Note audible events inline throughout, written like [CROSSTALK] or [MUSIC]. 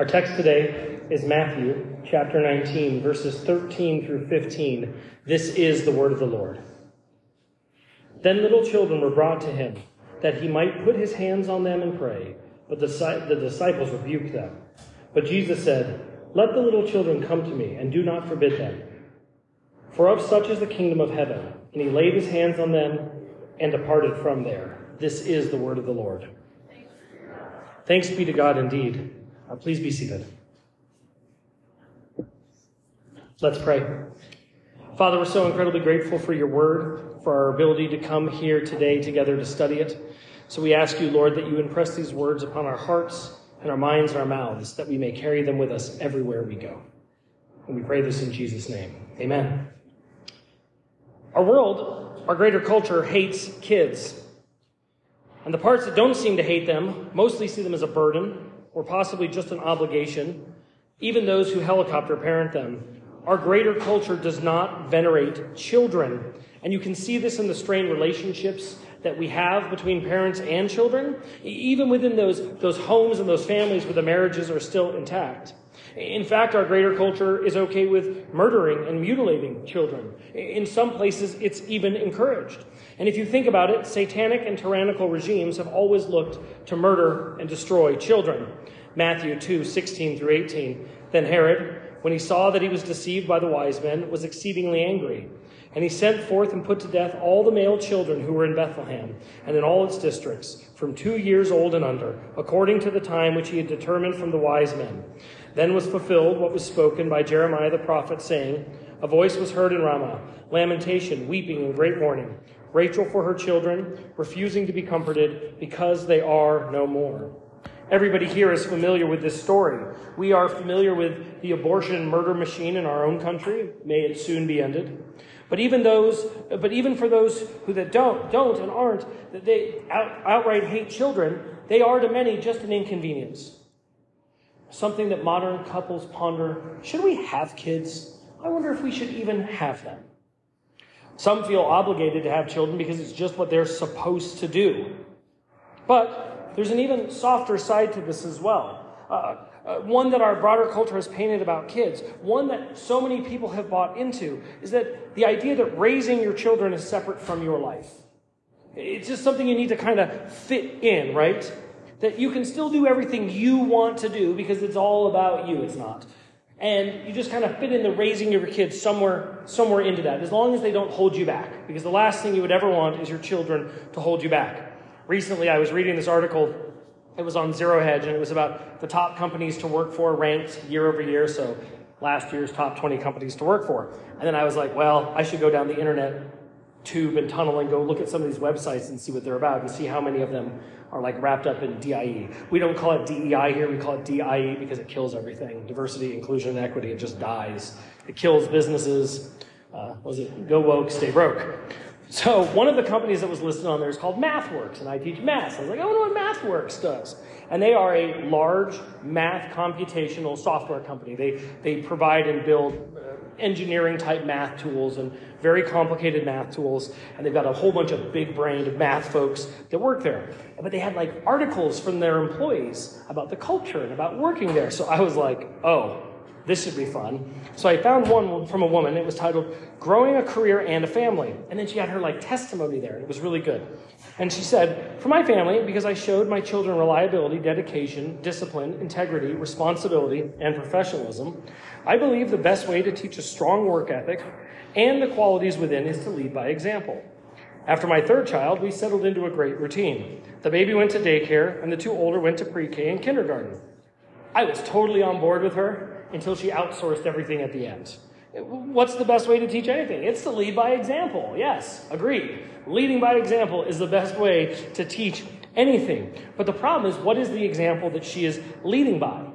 Our text today is Matthew chapter 19, verses 13 through 15. This is the word of the Lord. Then little children were brought to him, that he might put his hands on them and pray. But the, the disciples rebuked them. But Jesus said, Let the little children come to me, and do not forbid them. For of such is the kingdom of heaven. And he laid his hands on them and departed from there. This is the word of the Lord. Thanks be to God indeed. Uh, please be seated. Let's pray. Father, we're so incredibly grateful for your word, for our ability to come here today together to study it. So we ask you, Lord, that you impress these words upon our hearts and our minds and our mouths, that we may carry them with us everywhere we go. And we pray this in Jesus' name. Amen. Our world, our greater culture, hates kids. And the parts that don't seem to hate them mostly see them as a burden or possibly just an obligation, even those who helicopter parent them. Our greater culture does not venerate children. And you can see this in the strained relationships that we have between parents and children, even within those, those homes and those families where the marriages are still intact. In fact, our greater culture is okay with murdering and mutilating children. In some places, it's even encouraged. And if you think about it, satanic and tyrannical regimes have always looked to murder and destroy children. Matthew 2 16 through 18. Then Herod, when he saw that he was deceived by the wise men, was exceedingly angry. And he sent forth and put to death all the male children who were in Bethlehem and in all its districts, from two years old and under, according to the time which he had determined from the wise men. Then was fulfilled what was spoken by Jeremiah the prophet, saying, A voice was heard in Ramah, lamentation, weeping, and great mourning Rachel for her children, refusing to be comforted because they are no more. Everybody here is familiar with this story. We are familiar with the abortion murder machine in our own country. May it soon be ended. But even those, but even for those who that don't, don't and aren't, that they out, outright hate children, they are to many just an inconvenience. Something that modern couples ponder: Should we have kids? I wonder if we should even have them. Some feel obligated to have children because it's just what they're supposed to do. But there's an even softer side to this as well. Uh, uh, one that our broader culture has painted about kids, one that so many people have bought into, is that the idea that raising your children is separate from your life. It's just something you need to kind of fit in, right? That you can still do everything you want to do because it's all about you. It's not and you just kind of fit in the raising of your kids somewhere somewhere into that as long as they don't hold you back because the last thing you would ever want is your children to hold you back recently i was reading this article it was on zero hedge and it was about the top companies to work for ranked year over year so last year's top 20 companies to work for and then i was like well i should go down the internet tube and tunnel and go look at some of these websites and see what they're about and see how many of them are like wrapped up in DIE. We don't call it DEI here, we call it DIE because it kills everything. Diversity, inclusion, and equity, it just dies. It kills businesses. Uh, was it go woke, stay broke? So one of the companies that was listed on there is called MathWorks, and I teach math. I was like, I wonder what MathWorks does. And they are a large math computational software company. They, they provide and build uh, engineering type math tools and very complicated math tools. And they've got a whole bunch of big brained math folks that work there. But they had like articles from their employees about the culture and about working there. So I was like, oh, this should be fun. So I found one from a woman. It was titled Growing a Career and a Family. And then she had her like testimony there. And it was really good. And she said, For my family, because I showed my children reliability, dedication, discipline, integrity, responsibility, and professionalism, I believe the best way to teach a strong work ethic and the qualities within is to lead by example. After my third child, we settled into a great routine. The baby went to daycare, and the two older went to pre K and kindergarten. I was totally on board with her until she outsourced everything at the end. What's the best way to teach anything? It's to lead by example. Yes, agreed. Leading by example is the best way to teach anything. But the problem is, what is the example that she is leading by?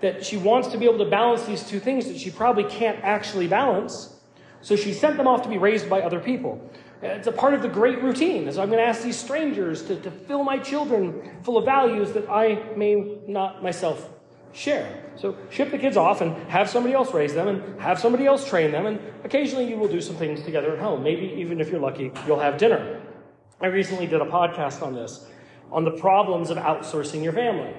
That she wants to be able to balance these two things that she probably can't actually balance. So she sent them off to be raised by other people. It's a part of the great routine. So I'm going to ask these strangers to, to fill my children full of values that I may not myself share. So ship the kids off and have somebody else raise them and have somebody else train them. And occasionally you will do some things together at home. Maybe even if you're lucky, you'll have dinner. I recently did a podcast on this, on the problems of outsourcing your family.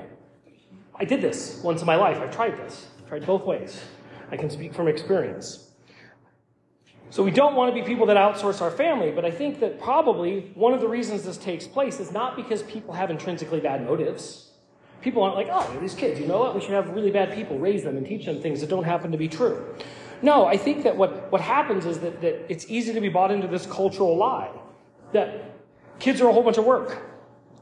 I did this once in my life. I've tried this, I've tried both ways. I can speak from experience. So we don't want to be people that outsource our family, but I think that probably one of the reasons this takes place is not because people have intrinsically bad motives. People aren't like, oh, these kids, you know what? We should have really bad people raise them and teach them things that don't happen to be true. No, I think that what, what happens is that, that it's easy to be bought into this cultural lie that kids are a whole bunch of work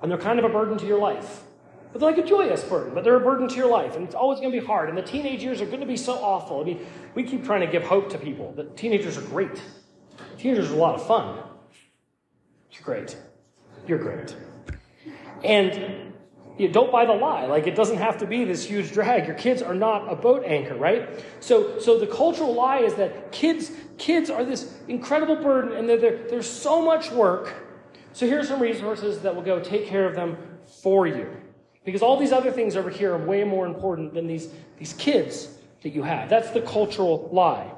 and they're kind of a burden to your life. But they're like a joyous burden, but they're a burden to your life, and it's always going to be hard. And the teenage years are going to be so awful. I mean, we keep trying to give hope to people that teenagers are great. Teenagers are a lot of fun. You're great. You're great. And you don't buy the lie. Like it doesn't have to be this huge drag. Your kids are not a boat anchor, right? So, so the cultural lie is that kids, kids are this incredible burden, and there's so much work. So here's some resources that will go take care of them for you, because all these other things over here are way more important than these these kids that you have. That's the cultural lie.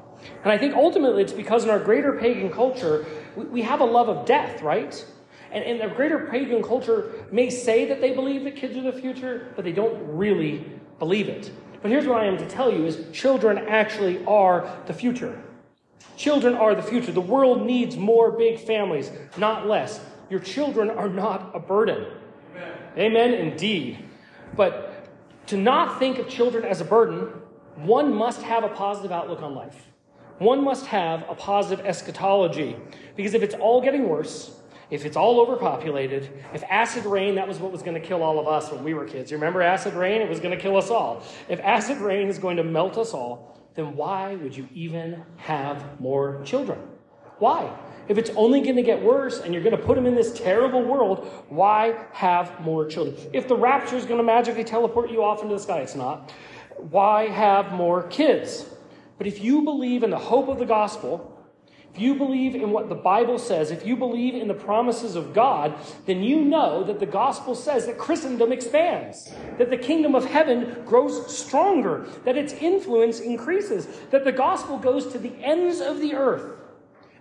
And I think ultimately it's because in our greater pagan culture, we, we have a love of death, right? And, and the greater pagan culture may say that they believe that kids are the future, but they don't really believe it. But here's what I am to tell you is children actually are the future. Children are the future. The world needs more big families, not less. Your children are not a burden. Amen, Amen indeed. But to not think of children as a burden, one must have a positive outlook on life. One must have a positive eschatology. Because if it's all getting worse, if it's all overpopulated, if acid rain, that was what was going to kill all of us when we were kids. You remember acid rain? It was going to kill us all. If acid rain is going to melt us all, then why would you even have more children? Why? If it's only going to get worse and you're going to put them in this terrible world, why have more children? If the rapture is going to magically teleport you off into the sky, it's not. Why have more kids? But if you believe in the hope of the gospel, if you believe in what the Bible says, if you believe in the promises of God, then you know that the gospel says that Christendom expands, that the kingdom of heaven grows stronger, that its influence increases, that the gospel goes to the ends of the earth,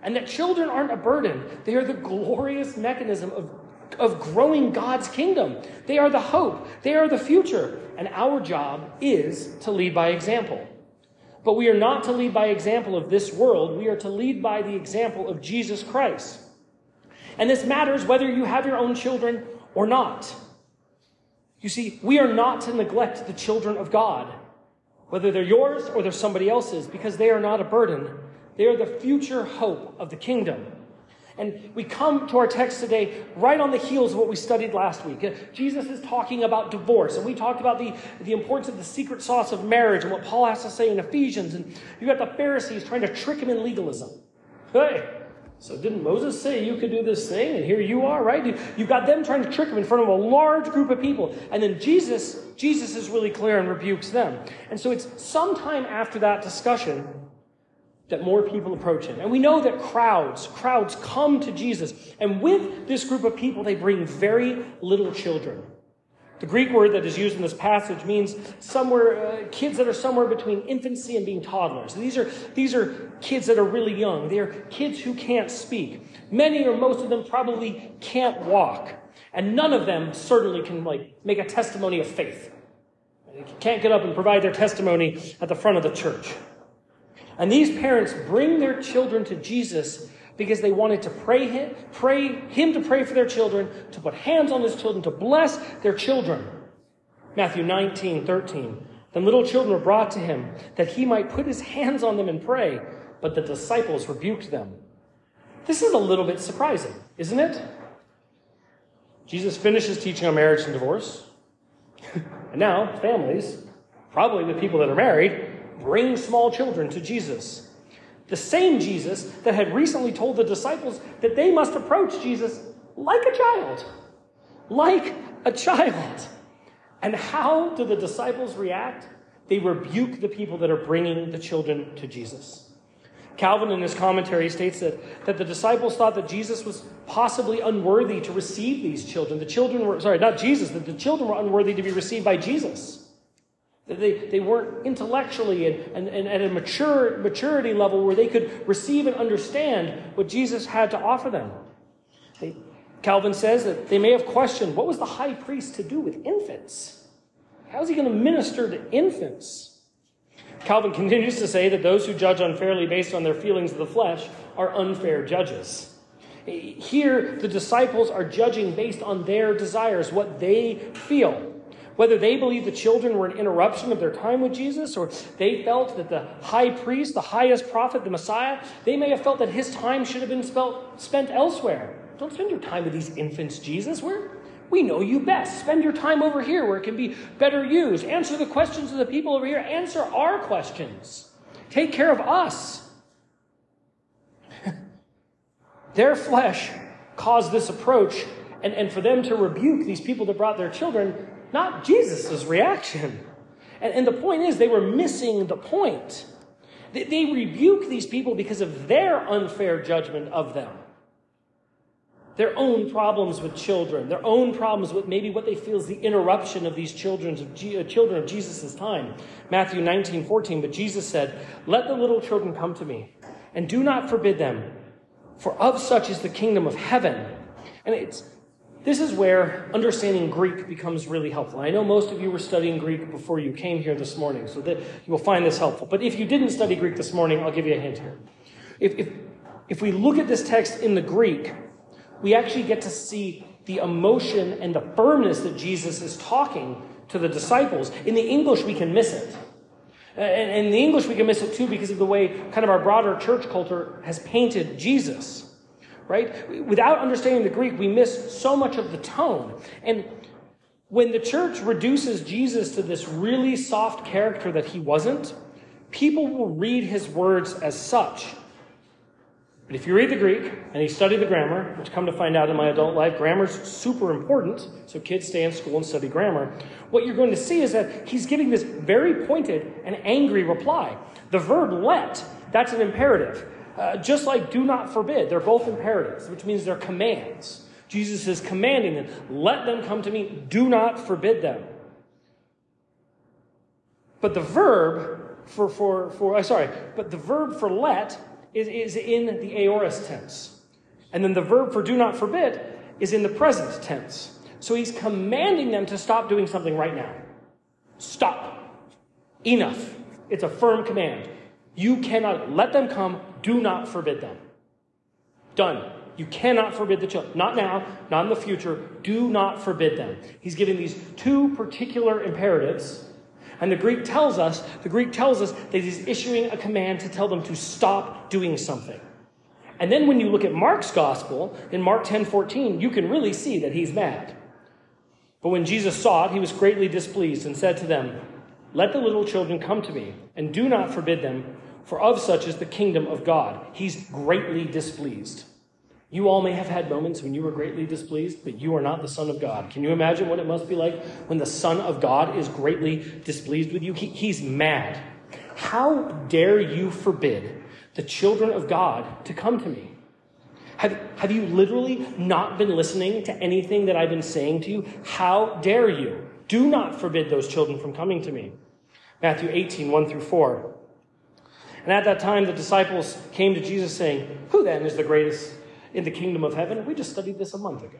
and that children aren't a burden. They are the glorious mechanism of, of growing God's kingdom. They are the hope, they are the future, and our job is to lead by example. But we are not to lead by example of this world. We are to lead by the example of Jesus Christ. And this matters whether you have your own children or not. You see, we are not to neglect the children of God, whether they're yours or they're somebody else's, because they are not a burden. They are the future hope of the kingdom. And we come to our text today right on the heels of what we studied last week. Uh, Jesus is talking about divorce, and we talked about the, the importance of the secret sauce of marriage and what Paul has to say in Ephesians. And you've got the Pharisees trying to trick him in legalism. Hey, so didn't Moses say you could do this thing? And here you are, right? You've got them trying to trick him in front of a large group of people. And then Jesus, Jesus is really clear and rebukes them. And so it's sometime after that discussion that more people approach him. And we know that crowds, crowds come to Jesus. And with this group of people, they bring very little children. The Greek word that is used in this passage means somewhere, uh, kids that are somewhere between infancy and being toddlers. These are, these are kids that are really young. They are kids who can't speak. Many or most of them probably can't walk. And none of them certainly can like make a testimony of faith. They can't get up and provide their testimony at the front of the church. And these parents bring their children to Jesus because they wanted to pray him, pray him to pray for their children, to put hands on his children, to bless their children. Matthew 19, 13. Then little children were brought to him that he might put his hands on them and pray, but the disciples rebuked them. This is a little bit surprising, isn't it? Jesus finishes teaching on marriage and divorce. [LAUGHS] and now, families, probably with people that are married, bring small children to Jesus. The same Jesus that had recently told the disciples that they must approach Jesus like a child. Like a child. And how do the disciples react? They rebuke the people that are bringing the children to Jesus. Calvin, in his commentary, states that, that the disciples thought that Jesus was possibly unworthy to receive these children. The children were, sorry, not Jesus, that the children were unworthy to be received by Jesus. They, they weren't intellectually and, and, and at a mature, maturity level where they could receive and understand what Jesus had to offer them. They, Calvin says that they may have questioned what was the high priest to do with infants? How's he going to minister to infants? Calvin [LAUGHS] continues to say that those who judge unfairly based on their feelings of the flesh are unfair judges. Here, the disciples are judging based on their desires, what they feel. Whether they believe the children were an interruption of their time with Jesus, or they felt that the high priest, the highest prophet, the Messiah, they may have felt that his time should have been spent elsewhere. Don't spend your time with these infants, Jesus. We're, we know you best. Spend your time over here where it can be better used. Answer the questions of the people over here. Answer our questions. Take care of us. [LAUGHS] Their flesh caused this approach, and, and for them to rebuke these people that brought their children not Jesus' reaction. And, and, the point is, they were missing the point. They, they rebuke these people because of their unfair judgment of them. Their own problems with children, their own problems with maybe what they feel is the interruption of these children of, uh, children of Jesus' time. Matthew 19, 14. But Jesus said, Let the little children come to me, and do not forbid them, for of such is the kingdom of heaven. And it's this is where understanding Greek becomes really helpful. I know most of you were studying Greek before you came here this morning, so that you will find this helpful. But if you didn't study Greek this morning, I'll give you a hint here. If, if, if we look at this text in the Greek, we actually get to see the emotion and the firmness that Jesus is talking to the disciples. In the English, we can miss it. And in the English, we can miss it too because of the way kind of our broader church culture has painted Jesus right? Without understanding the Greek, we miss so much of the tone. And when the church reduces Jesus to this really soft character that he wasn't, people will read his words as such. But if you read the Greek and you study the grammar, which come to find out in my adult life, grammar's super important, so kids stay in school and study grammar, what you're going to see is that he's giving this very pointed and angry reply. The verb let, that's an imperative. Uh, just like do not forbid, they're both imperatives, which means they're commands. Jesus is commanding them, let them come to me, do not forbid them. But the verb for, for, for uh, sorry, but the verb for let is, is in the aorist tense. And then the verb for do not forbid is in the present tense. So he's commanding them to stop doing something right now. Stop. Enough. It's a firm command. You cannot let them come, do not forbid them. Done. You cannot forbid the children. Not now, not in the future. Do not forbid them. He's giving these two particular imperatives. And the Greek tells us, the Greek tells us that he's issuing a command to tell them to stop doing something. And then when you look at Mark's gospel, in Mark 10 14, you can really see that he's mad. But when Jesus saw it, he was greatly displeased and said to them, Let the little children come to me, and do not forbid them, for of such is the kingdom of God. He's greatly displeased. You all may have had moments when you were greatly displeased, but you are not the Son of God. Can you imagine what it must be like when the Son of God is greatly displeased with you? He, he's mad. How dare you forbid the children of God to come to me? Have, have you literally not been listening to anything that I've been saying to you? How dare you? Do not forbid those children from coming to me. Matthew 18, 1 through 4. And at that time, the disciples came to Jesus saying, Who then is the greatest in the kingdom of heaven? We just studied this a month ago.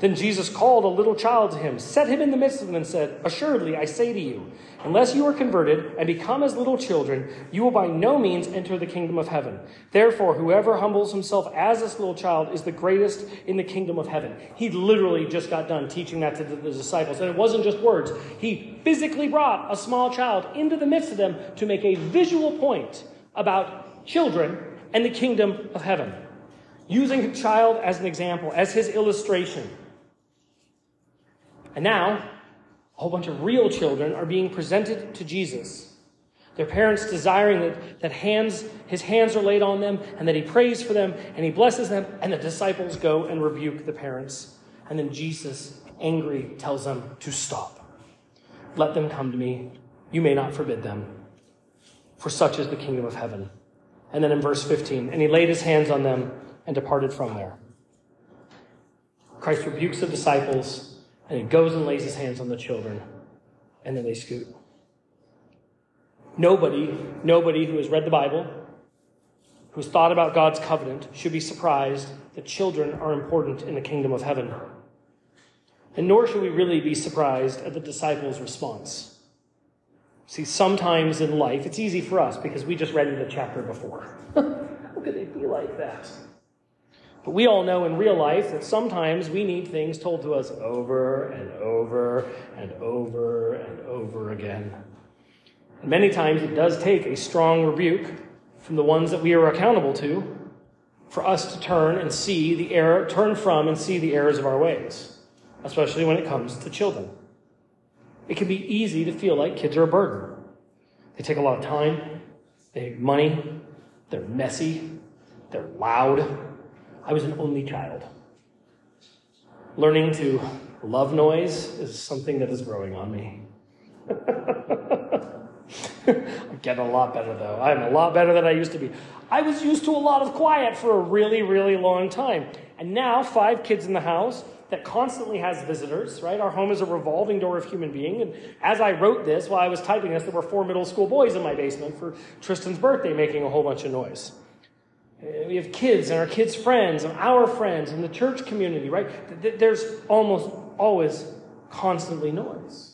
Then Jesus called a little child to him, set him in the midst of them, and said, Assuredly, I say to you, unless you are converted and become as little children, you will by no means enter the kingdom of heaven. Therefore, whoever humbles himself as this little child is the greatest in the kingdom of heaven. He literally just got done teaching that to the disciples. And it wasn't just words, he physically brought a small child into the midst of them to make a visual point about children and the kingdom of heaven. Using a child as an example, as his illustration. And now, a whole bunch of real children are being presented to Jesus. Their parents desiring that, that hands, his hands are laid on them and that he prays for them and he blesses them, and the disciples go and rebuke the parents. And then Jesus, angry, tells them to stop. Let them come to me. You may not forbid them, for such is the kingdom of heaven. And then in verse 15, and he laid his hands on them and departed from there. Christ rebukes the disciples and he goes and lays his hands on the children, and then they scoot. Nobody, nobody who has read the Bible, who's thought about God's covenant, should be surprised that children are important in the kingdom of heaven. And nor should we really be surprised at the disciples' response. See, sometimes in life, it's easy for us because we just read the chapter before. [LAUGHS] How could it be like that? But we all know in real life that sometimes we need things told to us over and over and over and over again. And many times it does take a strong rebuke from the ones that we are accountable to for us to turn and see the error, turn from and see the errors of our ways, especially when it comes to children. It can be easy to feel like kids are a burden. They take a lot of time, they have money, they're messy, they're loud, I was an only child. Learning to love noise is something that is growing on me. [LAUGHS] I'm getting a lot better though. I'm a lot better than I used to be. I was used to a lot of quiet for a really, really long time. And now, five kids in the house that constantly has visitors, right? Our home is a revolving door of human being. And as I wrote this, while I was typing this, there were four middle school boys in my basement for Tristan's birthday making a whole bunch of noise. Uh, we have kids and our kids' friends and our friends and the church community, right? There's almost always constantly noise.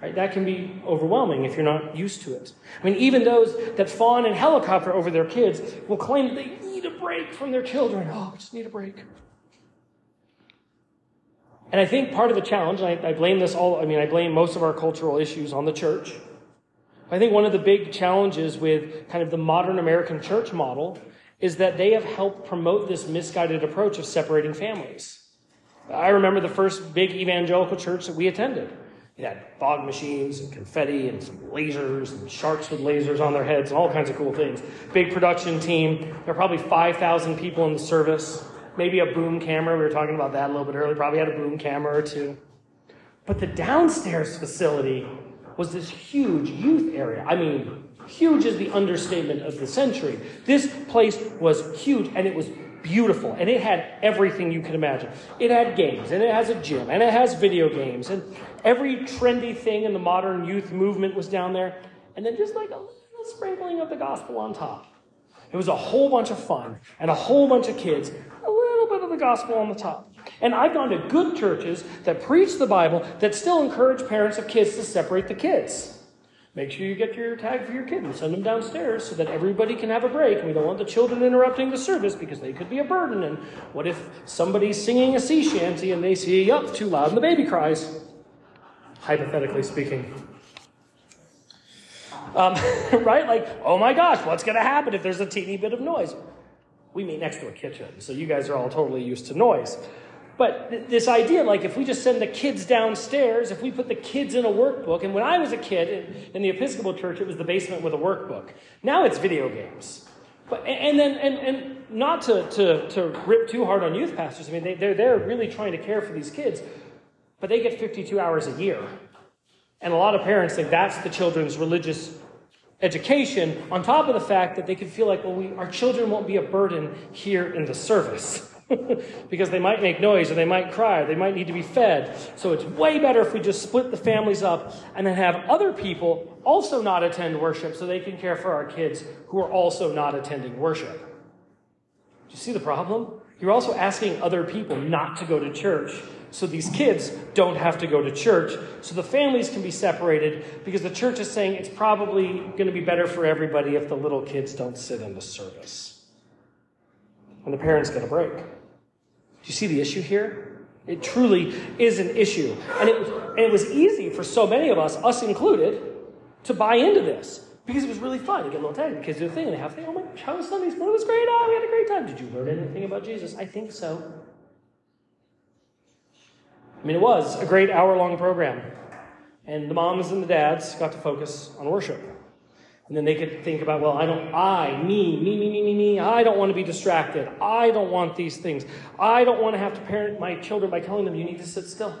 Right? That can be overwhelming if you're not used to it. I mean, even those that fawn and helicopter over their kids will claim that they need a break from their children. Oh, I just need a break. And I think part of the challenge, and I, I blame this all, I mean, I blame most of our cultural issues on the church. I think one of the big challenges with kind of the modern American church model is that they have helped promote this misguided approach of separating families. I remember the first big evangelical church that we attended. It had fog machines and confetti and some lasers and sharks with lasers on their heads and all kinds of cool things. Big production team. There were probably 5,000 people in the service. Maybe a boom camera. We were talking about that a little bit earlier. Probably had a boom camera or two. But the downstairs facility was this huge youth area. I mean, huge is the understatement of the century. This place was huge and it was beautiful and it had everything you could imagine. It had games and it has a gym and it has video games and every trendy thing in the modern youth movement was down there. And then just like a little sprinkling of the gospel on top. It was a whole bunch of fun and a whole bunch of kids, a little bit of the gospel on the top. And I've gone to good churches that preach the Bible that still encourage parents of kids to separate the kids. Make sure you get your tag for your kid and send them downstairs so that everybody can have a break. We don't want the children interrupting the service because they could be a burden. And what if somebody's singing a sea shanty and they see, up too loud and the baby cries? Hypothetically speaking. Um, [LAUGHS] right? Like, oh my gosh, what's going to happen if there's a teeny bit of noise? We meet next to a kitchen, so you guys are all totally used to noise. But th- this idea, like if we just send the kids downstairs, if we put the kids in a workbook, and when I was a kid in, in the Episcopal Church, it was the basement with a workbook. Now it's video games. But, and then, and, and not to, to, to rip too hard on youth pastors, I mean, they, they're, they're really trying to care for these kids, but they get 52 hours a year. And a lot of parents think that's the children's religious education, on top of the fact that they can feel like, well, we, our children won't be a burden here in the service. [LAUGHS] because they might make noise or they might cry or they might need to be fed. So it's way better if we just split the families up and then have other people also not attend worship so they can care for our kids who are also not attending worship. Do you see the problem? You're also asking other people not to go to church so these kids don't have to go to church so the families can be separated because the church is saying it's probably going to be better for everybody if the little kids don't sit in the service and the parents get a break you see the issue here? It truly is an issue. And it, and it was easy for so many of us, us included, to buy into this because it was really fun. You get a little tired. The kids do a thing and they have to think, oh my gosh, how was Sunday school? It was great. Oh, we had a great time. Did you learn anything about Jesus? I think so. I mean, it was a great hour long program. And the moms and the dads got to focus on worship. And then they could think about, well, I don't, I, me, me, me, me, me, me, I don't want to be distracted. I don't want these things. I don't want to have to parent my children by telling them you need to sit still.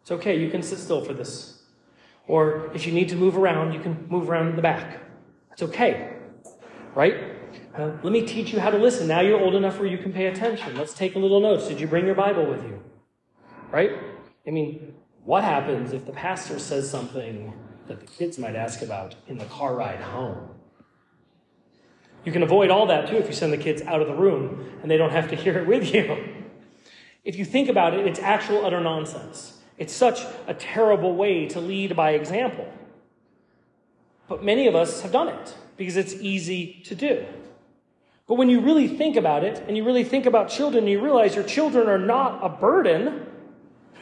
It's okay, you can sit still for this. Or if you need to move around, you can move around in the back. It's okay, right? Uh, let me teach you how to listen. Now you're old enough where you can pay attention. Let's take a little notes. Did you bring your Bible with you? Right? I mean, what happens if the pastor says something that the kids might ask about in the car ride home. You can avoid all that too if you send the kids out of the room and they don't have to [LAUGHS] hear it with you. If you think about it, it's actual utter nonsense. It's such a terrible way to lead by example. But many of us have done it because it's easy to do. But when you really think about it, and you really think about children, you realize your children are not a burden.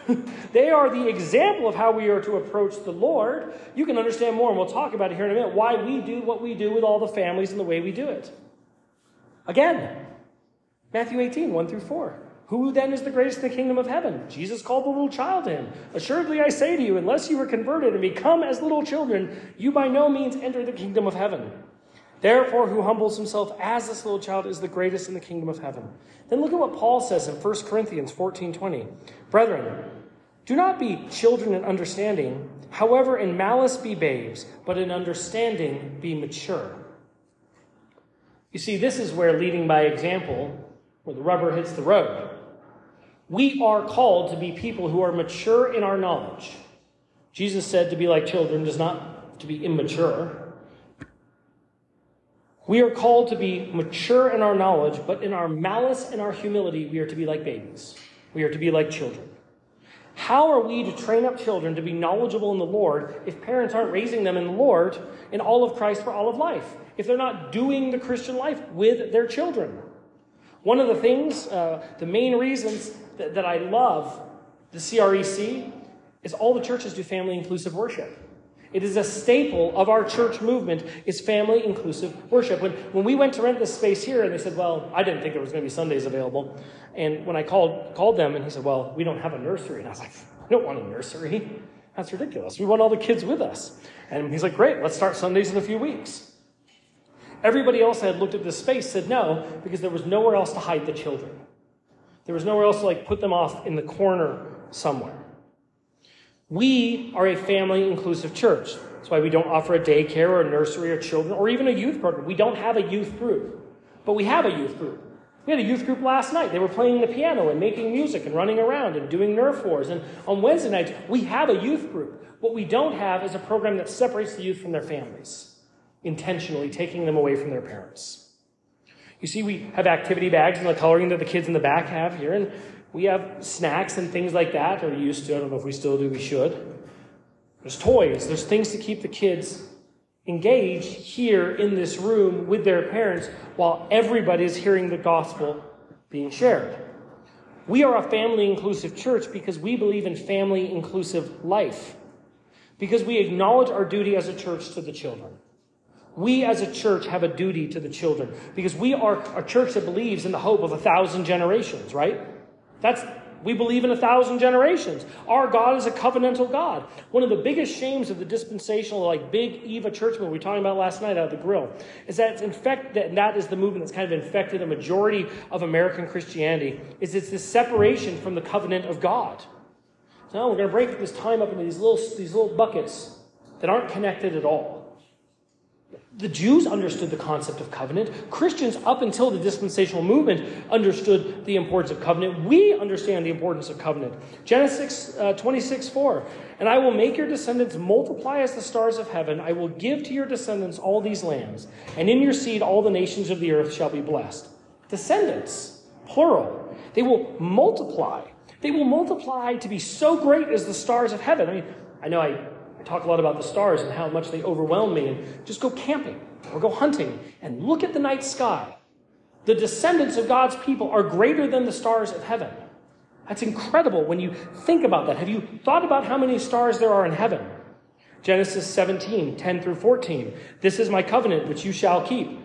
[LAUGHS] they are the example of how we are to approach the Lord. You can understand more, and we'll talk about it here in a minute, why we do what we do with all the families and the way we do it. Again, Matthew 18, 1 through 4. Who then is the greatest in the kingdom of heaven? Jesus called the little child to him. Assuredly, I say to you, unless you are converted and become as little children, you by no means enter the kingdom of heaven. Therefore, who humbles himself as this little child is the greatest in the kingdom of heaven. Then look at what Paul says in 1 Corinthians 14 20. Brethren, do not be children in understanding, however, in malice be babes, but in understanding be mature. You see, this is where leading by example, where the rubber hits the road. We are called to be people who are mature in our knowledge. Jesus said to be like children does not to be immature. We are called to be mature in our knowledge, but in our malice and our humility, we are to be like babies. We are to be like children. How are we to train up children to be knowledgeable in the Lord if parents aren't raising them in the Lord in all of Christ for all of life? If they're not doing the Christian life with their children? One of the things, uh, the main reasons that, that I love the CREC is all the churches do family inclusive worship. It is a staple of our church movement is family inclusive worship. When, when we went to rent this space here, and they said, well, I didn't think there was going to be Sundays available. And when I called, called them, and he said, well, we don't have a nursery. And I was like, I don't want a nursery. That's ridiculous. We want all the kids with us. And he's like, great, let's start Sundays in a few weeks. Everybody else had looked at this space said no, because there was nowhere else to hide the children. There was nowhere else to like put them off in the corner somewhere. We are a family inclusive church. That's why we don't offer a daycare or a nursery or children or even a youth program. We don't have a youth group, but we have a youth group. We had a youth group last night. They were playing the piano and making music and running around and doing Nerf wars. And on Wednesday nights, we have a youth group. What we don't have is a program that separates the youth from their families, intentionally taking them away from their parents. You see, we have activity bags and the coloring that the kids in the back have here, and we have snacks and things like that, or used to. I don't know if we still do, we should. There's toys, there's things to keep the kids engaged here in this room with their parents while everybody is hearing the gospel being shared. We are a family inclusive church because we believe in family inclusive life, because we acknowledge our duty as a church to the children. We as a church have a duty to the children because we are a church that believes in the hope of a thousand generations, right? That's we believe in a thousand generations. Our God is a covenantal God. One of the biggest shames of the dispensational, like big Eva church movement we were talking about last night out of the grill, is that it's infect that, that is the movement that's kind of infected a majority of American Christianity. Is it's this separation from the covenant of God. So we're going to break this time up into these little these little buckets that aren't connected at all. The Jews understood the concept of covenant. Christians, up until the dispensational movement, understood the importance of covenant. We understand the importance of covenant. Genesis uh, 26 4. And I will make your descendants multiply as the stars of heaven. I will give to your descendants all these lands, and in your seed all the nations of the earth shall be blessed. Descendants, plural. They will multiply. They will multiply to be so great as the stars of heaven. I mean, I know I I talk a lot about the stars and how much they overwhelm me, and just go camping or go hunting and look at the night sky. The descendants of God's people are greater than the stars of heaven. That's incredible when you think about that. Have you thought about how many stars there are in heaven? Genesis 17, 10 through 14. This is my covenant which you shall keep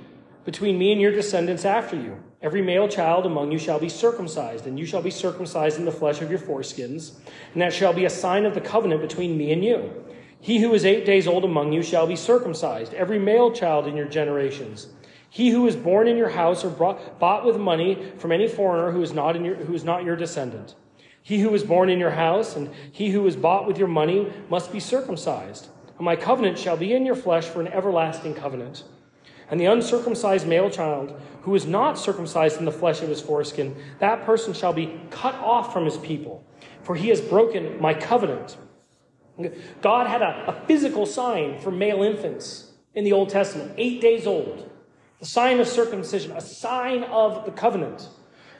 between me and your descendants after you. Every male child among you shall be circumcised, and you shall be circumcised in the flesh of your foreskins, and that shall be a sign of the covenant between me and you. He who is eight days old among you shall be circumcised, every male child in your generations. He who is born in your house or brought, bought with money from any foreigner who is, not in your, who is not your descendant. He who is born in your house and he who is bought with your money must be circumcised. And my covenant shall be in your flesh for an everlasting covenant. And the uncircumcised male child who is not circumcised in the flesh of his foreskin, that person shall be cut off from his people, for he has broken my covenant. God had a, a physical sign for male infants in the Old Testament, eight days old. The sign of circumcision, a sign of the covenant.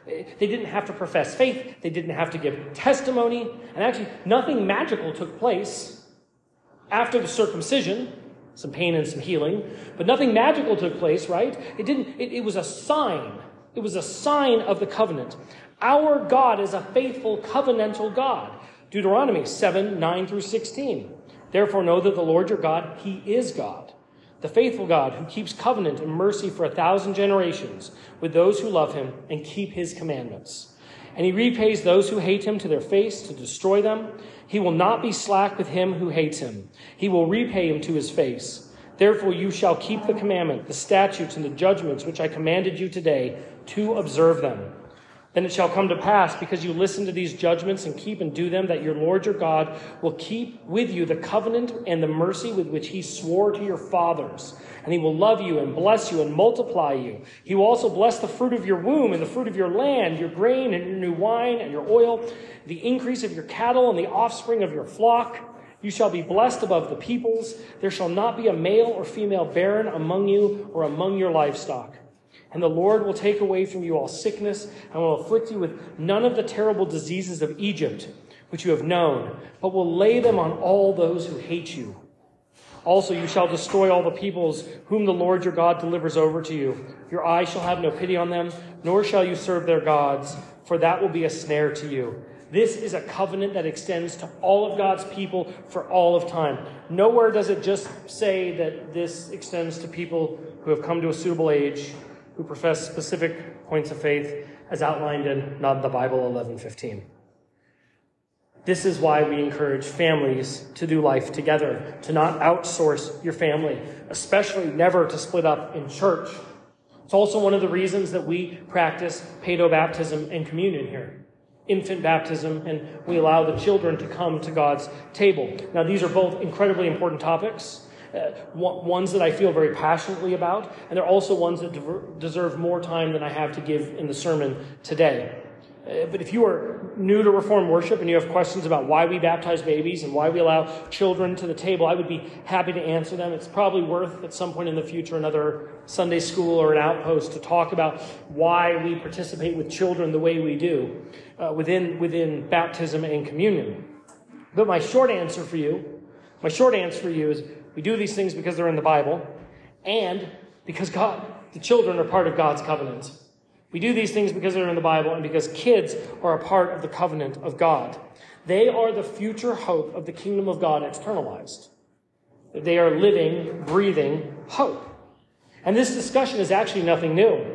They didn't have to profess faith, they didn't have to give testimony, and actually, nothing magical took place after the circumcision. Some pain and some healing, but nothing magical took place, right? It didn't, it, it was a sign. It was a sign of the covenant. Our God is a faithful covenantal God. Deuteronomy 7 9 through 16. Therefore, know that the Lord your God, He is God, the faithful God who keeps covenant and mercy for a thousand generations with those who love Him and keep His commandments. And He repays those who hate Him to their face to destroy them. He will not be slack with him who hates Him, He will repay him to His face. Therefore, you shall keep the commandment, the statutes, and the judgments which I commanded you today to observe them then it shall come to pass, because you listen to these judgments and keep and do them, that your Lord your God will keep with you the covenant and the mercy with which he swore to your fathers. And he will love you and bless you and multiply you. He will also bless the fruit of your womb and the fruit of your land, your grain and your new wine and your oil, the increase of your cattle and the offspring of your flock. You shall be blessed above the peoples. There shall not be a male or female barren among you or among your livestock. And the Lord will take away from you all sickness and will afflict you with none of the terrible diseases of Egypt, which you have known, but will lay them on all those who hate you. Also, you shall destroy all the peoples whom the Lord your God delivers over to you. Your eye shall have no pity on them, nor shall you serve their gods, for that will be a snare to you. This is a covenant that extends to all of God's people for all of time. Nowhere does it just say that this extends to people who have come to a suitable age who profess specific points of faith as outlined in Not the Bible 11:15. This is why we encourage families to do life together, to not outsource your family, especially never to split up in church. It's also one of the reasons that we practice paedobaptism and communion here infant baptism, and we allow the children to come to God's table. Now, these are both incredibly important topics uh, ones that I feel very passionately about, and they're also ones that deserve more time than I have to give in the sermon today. Uh, but if you are new to Reformed worship and you have questions about why we baptize babies and why we allow children to the table, I would be happy to answer them. It's probably worth at some point in the future another Sunday school or an outpost to talk about why we participate with children the way we do uh, within, within baptism and communion. But my short answer for you, my short answer for you is we do these things because they're in the Bible and because God, the children are part of God's covenant. We do these things because they're in the Bible and because kids are a part of the covenant of God. They are the future hope of the kingdom of God externalized. They are living, breathing hope. And this discussion is actually nothing new.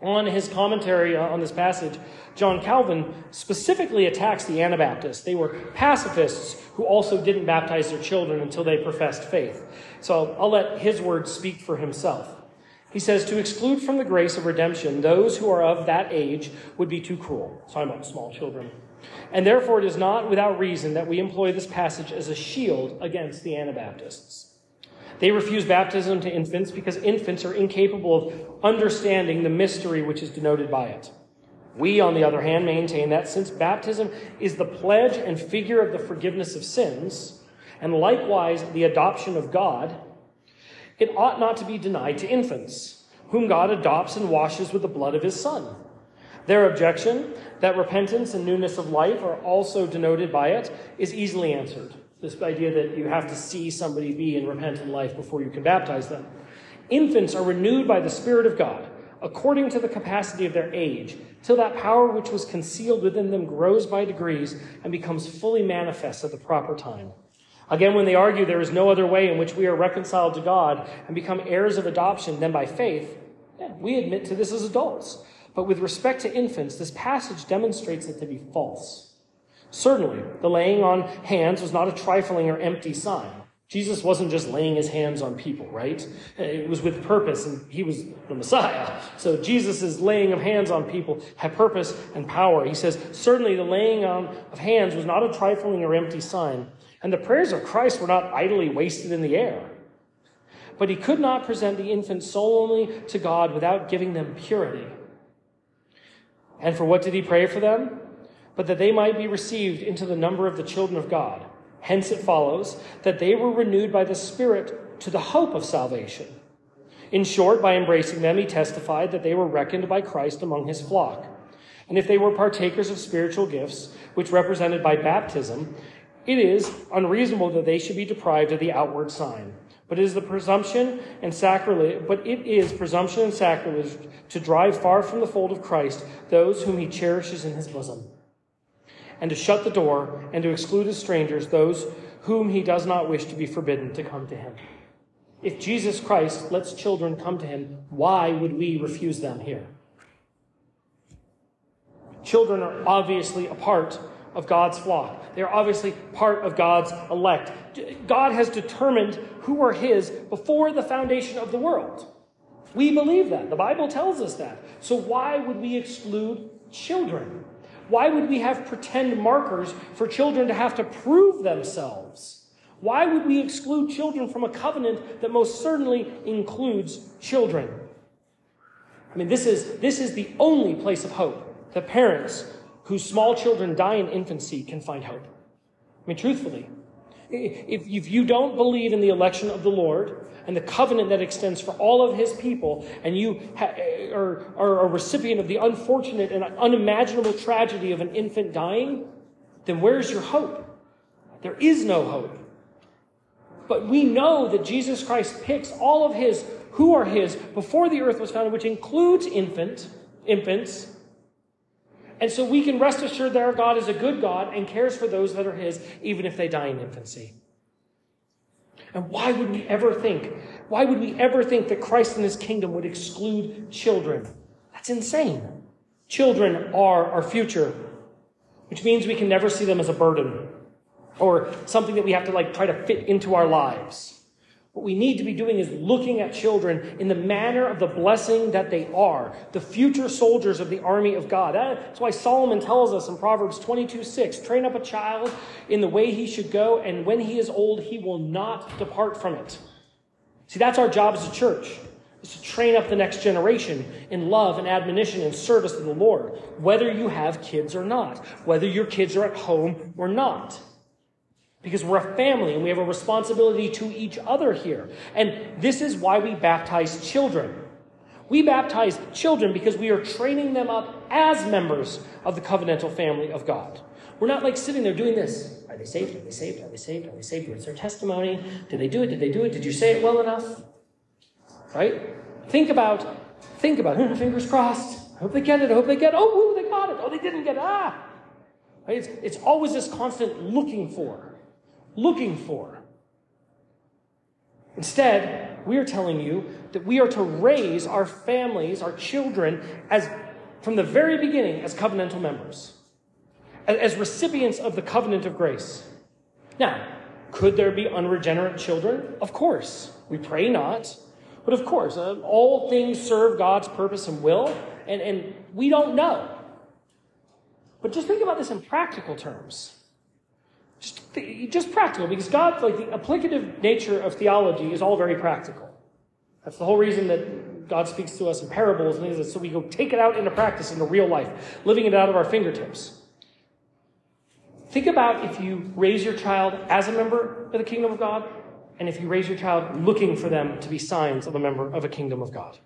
On his commentary uh, on this passage, John Calvin specifically attacks the Anabaptists. They were pacifists who also didn't baptize their children until they professed faith. So I'll, let his words speak for himself. He says, To exclude from the grace of redemption those who are of that age would be too cruel. Talking about small children. And therefore, it is not without reason that we employ this passage as a shield against the Anabaptists. They refuse baptism to infants because infants are incapable of understanding the mystery which is denoted by it. We, on the other hand, maintain that since baptism is the pledge and figure of the forgiveness of sins, and likewise the adoption of God, it ought not to be denied to infants, whom God adopts and washes with the blood of his Son. Their objection, that repentance and newness of life are also denoted by it, is easily answered. This idea that you have to see somebody be in repentant life before you can baptize them. Infants are renewed by the Spirit of God, according to the capacity of their age, till that power which was concealed within them grows by degrees and becomes fully manifest at the proper time. Again, when they argue there is no other way in which we are reconciled to God and become heirs of adoption than by faith, yeah, we admit to this as adults. But with respect to infants, this passage demonstrates it to be false. Certainly, the laying on hands was not a trifling or empty sign. Jesus wasn't just laying his hands on people, right? It was with purpose, and he was the Messiah. So Jesus' laying of hands on people had purpose and power. He says, certainly the laying on of hands was not a trifling or empty sign, and the prayers of Christ were not idly wasted in the air. But he could not present the infant solely to God without giving them purity. And for what did he pray for them? But that they might be received into the number of the children of God. Hence it follows that they were renewed by the Spirit to the hope of salvation. In short, by embracing them, he testified that they were reckoned by Christ among his flock. And if they were partakers of spiritual gifts, which represented by baptism, it is unreasonable that they should be deprived of the outward sign. But it is the presumption and sacrilege, but it is presumption and sacrilege to drive far from the fold of Christ those whom he cherishes in his bosom, and to shut the door and to exclude as strangers those whom he does not wish to be forbidden to come to him. If Jesus Christ lets children come to him, why would we refuse them here? Children are obviously a part of God's flock. They're obviously part of God's elect. God has determined who are His before the foundation of the world. We believe that. The Bible tells us that. So why would we exclude children? Why would we have pretend markers for children to have to prove themselves? Why would we exclude children from a covenant that most certainly includes children? I mean, this is, this is the only place of hope that parents whose small children die in infancy can find hope. I mean, truthfully, if, if you don't believe in the election of the Lord and the covenant that extends for all of his people, and you ha- eh, are, are a recipient of the unfortunate and unimaginable tragedy of an infant dying, then where's your hope? There is no hope. But we know that Jesus Christ picks all of his who are his before the earth was founded, which includes infant, infants, and so we can rest assured that our God is a good God and cares for those that are His, even if they die in infancy. And why would we ever think, why would we ever think that Christ and His kingdom would exclude children? That's insane. Children are our future, which means we can never see them as a burden or something that we have to like try to fit into our lives. What we need to be doing is looking at children in the manner of the blessing that they are, the future soldiers of the army of God. That's why Solomon tells us in Proverbs 22 6 train up a child in the way he should go, and when he is old, he will not depart from it. See, that's our job as a church. Is to train up the next generation in love and admonition and service to the Lord, whether you have kids or not, whether your kids are at home or not because we're a family and we have a responsibility to each other here. And this is why we baptize children. We baptize children because we are training them up as members of the covenantal family of God. We're not like sitting there doing this. Are they saved? Are they saved? Are they saved? Are they saved? What's their testimony? Did they do it? Did they do it? Did you say it well enough? Right? Think about, think about, fingers crossed. I hope they get it. I hope they get it. Oh, ooh, they got it. Oh, they didn't get it. Ah. Right? It's, it's always this constant looking for looking for. Instead, we are telling you that we are to raise our families, our children, as from the very beginning as covenantal members, as recipients of the covenant of grace. Now, could there be unregenerate children? Of course. We pray not. But of course, uh, all things serve God's purpose and will, and, and we don't know. But just think about this in practical terms. Just, just practical, because God, like the applicative nature of theology is all very practical. That's the whole reason that God speaks to us in parables and things, so we go take it out into practice into real life, living it out of our fingertips. Think about if you raise your child as a member of the kingdom of God, and if you raise your child looking for them to be signs of a member of a kingdom of God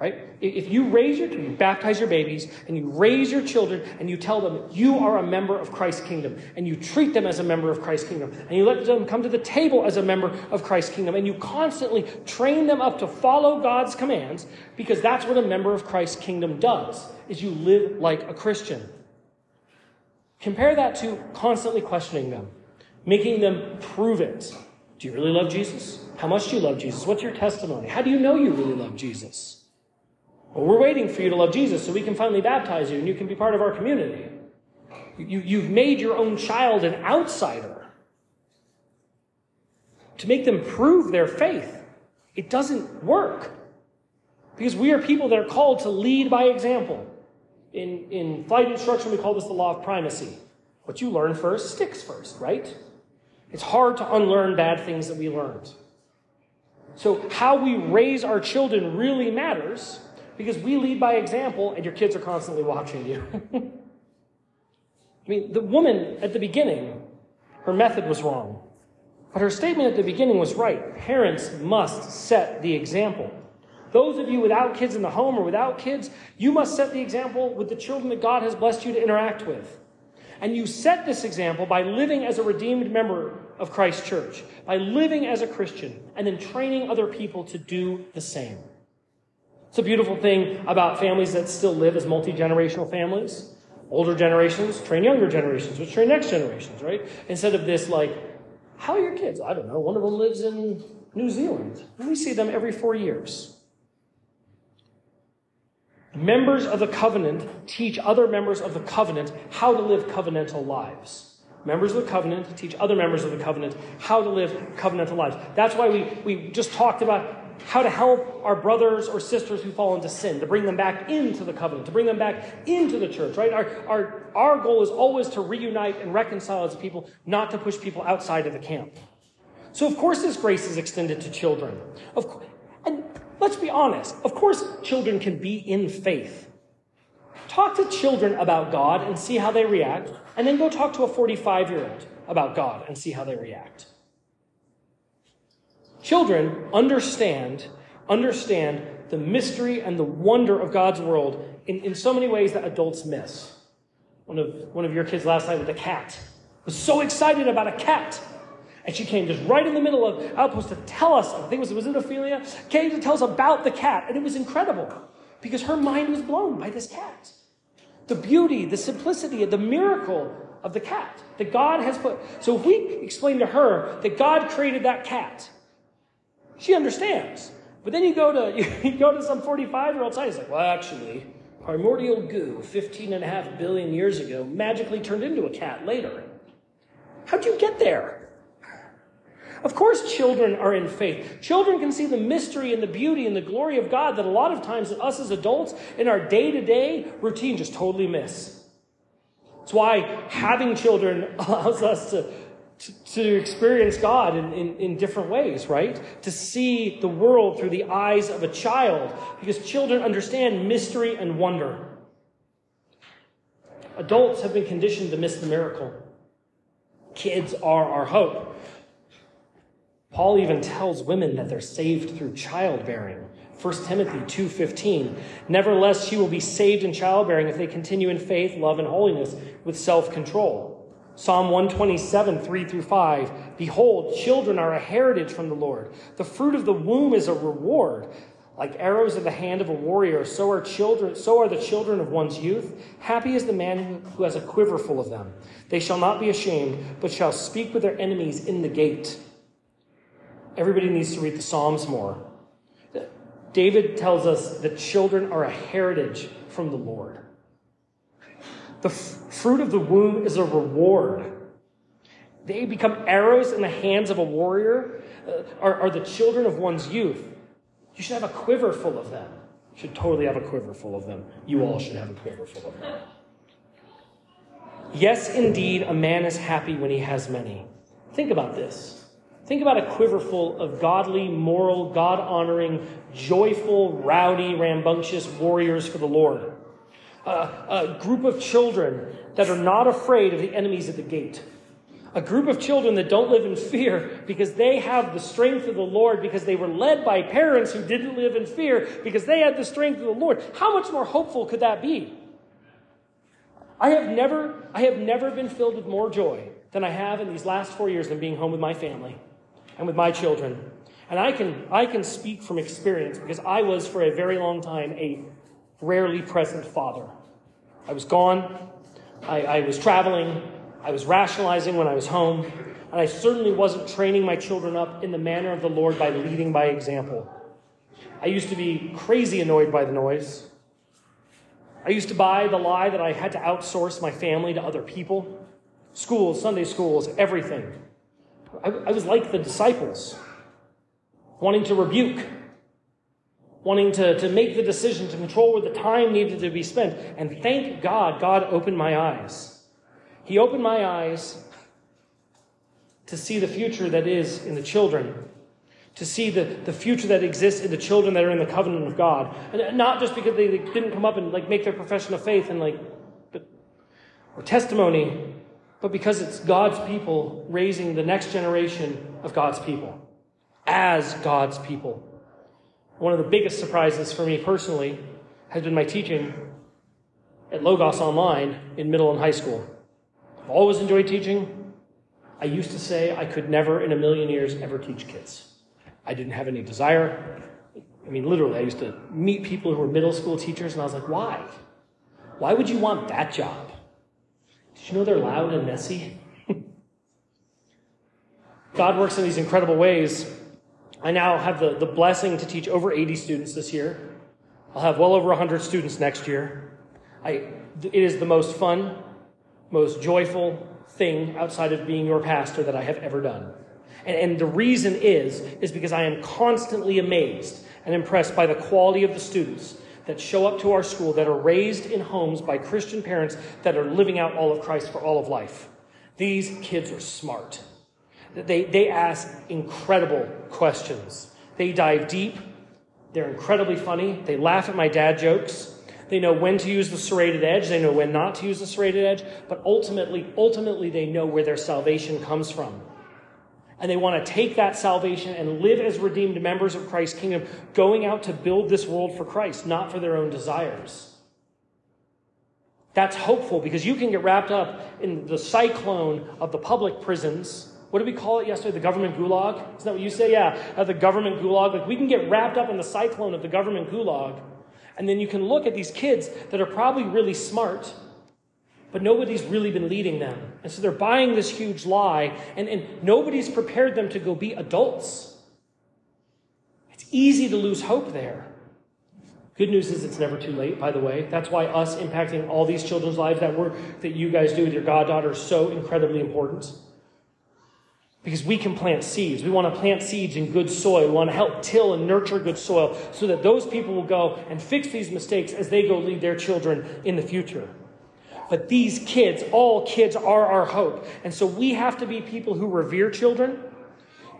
right? If you raise your, you baptize your babies and you raise your children and you tell them you are a member of Christ's kingdom and you treat them as a member of Christ's kingdom and you let them come to the table as a member of Christ's kingdom and you constantly train them up to follow God's commands because that's what a member of Christ's kingdom does is you live like a Christian. Compare that to constantly questioning them, making them prove it. Do you really love Jesus? How much do you love Jesus? What's your testimony? How do you know you really love Jesus? Well, we're waiting for you to love Jesus so we can finally baptize you and you can be part of our community. You, you've made your own child an outsider to make them prove their faith. It doesn't work because we are people that are called to lead by example. In, in flight instruction, we call this the law of primacy. What you learn first sticks first, right? It's hard to unlearn bad things that we learned. So, how we raise our children really matters because we lead by example and your kids are constantly watching you. [LAUGHS] I mean, the woman at the beginning, her method was wrong. But her statement at the beginning was right. Parents must set the example. Those of you without kids in the home or without kids, you must set the example with the children that God has blessed you to interact with. And you set this example by living as a redeemed member of Christ's church, by living as a Christian, and then training other people to do the same. It's a beautiful thing about families that still live as multi generational families. Older generations train younger generations, which train next generations, right? Instead of this, like, how are your kids? I don't know. One of them lives in New Zealand. We see them every four years. Members of the covenant teach other members of the covenant how to live covenantal lives. Members of the covenant teach other members of the covenant how to live covenantal lives. That's why we, we just talked about how to help our brothers or sisters who fall into sin, to bring them back into the covenant, to bring them back into the church, right? Our, our, our goal is always to reunite and reconcile as people, not to push people outside of the camp. So, of course, this grace is extended to children. Of, and let's be honest, of course, children can be in faith. Talk to children about God and see how they react, and then go talk to a 45 year old about God and see how they react. Children understand, understand the mystery and the wonder of God's world in, in so many ways that adults miss. One of, one of your kids last night with a cat was so excited about a cat and she came just right in the middle of Outpost to tell us, I think it was, was it Ophelia? Came to tell us about the cat. And it was incredible because her mind was blown by this cat. The beauty, the simplicity, the miracle of the cat that God has put. So if we explain to her that God created that cat, she understands. But then you go to [LAUGHS] you go to some 45 year old scientist like, well, actually, primordial goo 15 and a half billion years ago magically turned into a cat later. How'd you get there? Of course, children are in faith. Children can see the mystery and the beauty and the glory of God that a lot of times us as adults in our day to day routine just totally miss. It's why having children [LAUGHS] allows us to, to, experience God in, in, in different ways, right? To see the world through the eyes of a child, because children understand mystery and wonder. Adults have been conditioned to miss the miracle. Kids are our hope. Paul even tells women that they're saved through childbearing. 1 Timothy 2:15 Nevertheless she will be saved in childbearing if they continue in faith, love and holiness with self-control. Psalm 127, 3 through 5. Behold, children are a heritage from the Lord. The fruit of the womb is a reward. Like arrows in the hand of a warrior, so are children, so are the children of one's youth. Happy is the man who has a quiver full of them. They shall not be ashamed, but shall speak with their enemies in the gate. Everybody needs to read the Psalms more. David tells us that children are a heritage from the Lord. The fruit of the womb is a reward. They become arrows in the hands of a warrior, uh, are, are the children of one's youth. You should have a quiver full of them. You should totally have a quiver full of them. You all should have a quiver full of them. Yes, indeed, a man is happy when he has many. Think about this. Think about a quiver full of godly, moral, God honoring, joyful, rowdy, rambunctious warriors for the Lord. Uh, a group of children that are not afraid of the enemies at the gate. A group of children that don't live in fear because they have the strength of the Lord, because they were led by parents who didn't live in fear because they had the strength of the Lord. How much more hopeful could that be? I have never, I have never been filled with more joy than I have in these last four years than being home with my family and with my children. And I can, I can speak from experience because I was, for a very long time, a rarely present father. I was gone, I, I was traveling, I was rationalizing when I was home, and I certainly wasn't training my children up in the manner of the Lord by leading by example. I used to be crazy annoyed by the noise. I used to buy the lie that I had to outsource my family to other people schools, Sunday schools, everything. I, I was like the disciples, wanting to rebuke, wanting to, to make the decision to control where the time needed to be spent. And thank God, God opened my eyes. He opened my eyes to see the future that is in the children, to see the, the future that exists in the children that are in the covenant of God. And not just because they, didn't come up and like make their profession of faith and like, but, or testimony, but because it's God's people raising the next generation of God's people as God's people. One of the biggest surprises for me personally has been my teaching at Logos Online in middle and high school. I've always enjoyed teaching. I used to say I could never in a million years ever teach kids. I didn't have any desire. I mean, literally, I used to meet people who were middle school teachers, and I was like, why? Why would you want that job? Did you know they're loud and messy? [LAUGHS] God works in these incredible ways. I now have the, the blessing to teach over 80 students this year. I'll have well over 100 students next year. I, it is the most fun, most joyful thing outside of being your pastor that I have ever done. And, and the reason is, is because I am constantly amazed and impressed by the quality of the students that show up to our school that are raised in homes by Christian parents that are living out all of Christ for all of life. These kids are smart. They, they ask incredible questions. They dive deep. They're incredibly funny. They laugh at my dad jokes. They know when to use the serrated edge. They know when not to use the serrated edge. But ultimately, ultimately, they know where their salvation comes from. And they want to take that salvation and live as redeemed members of Christ's kingdom, going out to build this world for Christ, not for their own desires. That's hopeful because you can get wrapped up in the cyclone of the public prisons what did we call it yesterday? The government gulag? Isn't that what you say? Yeah, uh, the government gulag. Like we can get wrapped up in the cyclone of the government gulag, and then you can look at these kids that are probably really smart, but nobody's really been leading them. And so they're buying this huge lie, and, and nobody's prepared them to go be adults. It's easy to lose hope there. Good news is it's never too late, by the way. That's why us impacting all these children's lives, that work that you guys do with your goddaughter is so incredibly important. Because we can plant seeds. We want to plant seeds in good soil. We want to help till and nurture good soil so that those people will go and fix these mistakes as they go lead their children in the future. But these kids, all kids are our hope. And so we have to be people who revere children.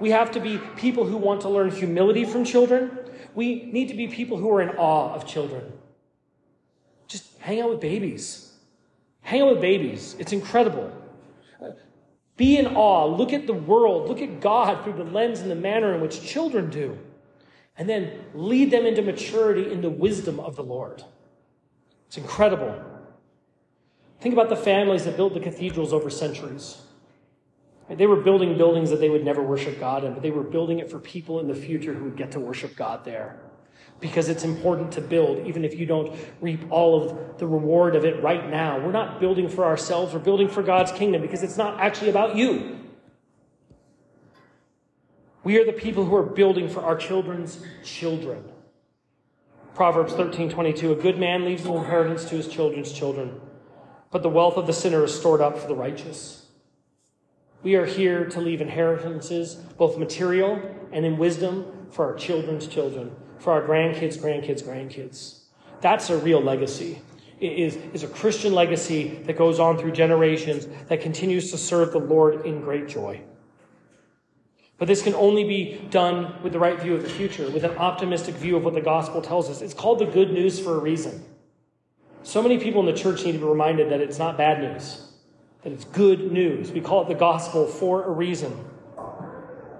We have to be people who want to learn humility from children. We need to be people who are in awe of children. Just hang out with babies. Hang out with babies. It's incredible. Be in awe. Look at the world. Look at God through the lens and the manner in which children do. And then lead them into maturity in the wisdom of the Lord. It's incredible. Think about the families that built the cathedrals over centuries. They were building buildings that they would never worship God in, but they were building it for people in the future who would get to worship God there because it's important to build, even if you don't reap all of the reward of it right now. We're not building for ourselves, we're building for God's kingdom because it's not actually about you. We are the people who are building for our children's children. Proverbs 13 22 A good man leaves an inheritance to his children's children, but the wealth of the sinner is stored up for the righteous. We are here to leave inheritances, both material and in wisdom, for our children's children for our grandkids, grandkids, grandkids. That's a real legacy. It is, is a Christian legacy that goes on through generations that continues to serve the Lord in great joy. But this can only be done with the right view of the future, with an optimistic view of what the gospel tells us. It's called the good news for a reason. So many people in the church need to be reminded that it's not bad news, that it's good news. We call it the gospel for a reason.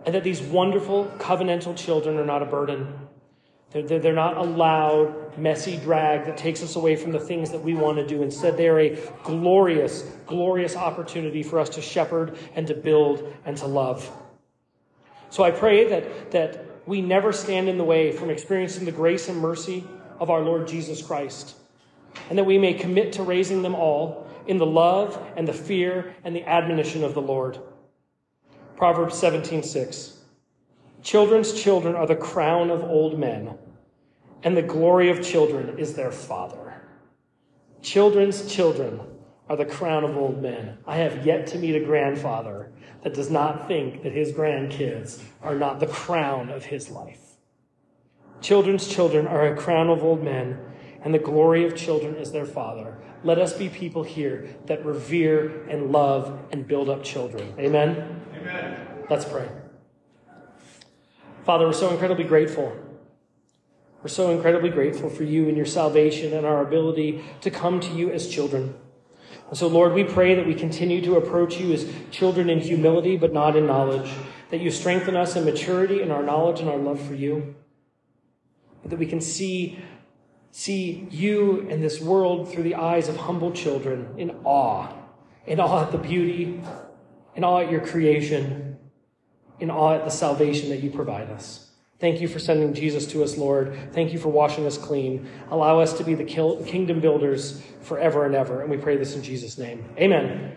And that these wonderful covenantal children are not a burden, they're, they're not a loud, messy drag that takes us away from the things that we want to do. Instead, they are a glorious, glorious opportunity for us to shepherd and to build and to love. So I pray that, that we never stand in the way from experiencing the grace and mercy of our Lord Jesus Christ, and that we may commit to raising them all in the love and the fear and the admonition of the Lord. Proverbs 17 6. Children's children are the crown of old men, and the glory of children is their father. Children's children are the crown of old men. I have yet to meet a grandfather that does not think that his grandkids are not the crown of his life. Children's children are a crown of old men, and the glory of children is their father. Let us be people here that revere and love and build up children. Amen? Amen. Let's pray. Father, we're so incredibly grateful. We're so incredibly grateful for you and your salvation and our ability to come to you as children. And so, Lord, we pray that we continue to approach you as children in humility, but not in knowledge, that you strengthen us in maturity in our knowledge and our love for you. that we can see, see you and this world through the eyes of humble children in awe, in awe at the beauty, in awe at your creation, in awe at the salvation that you provide us. Thank you for sending Jesus to us, Lord. Thank you for washing us clean. Allow us to be the kingdom builders forever and ever. And we pray this in Jesus' name. Amen.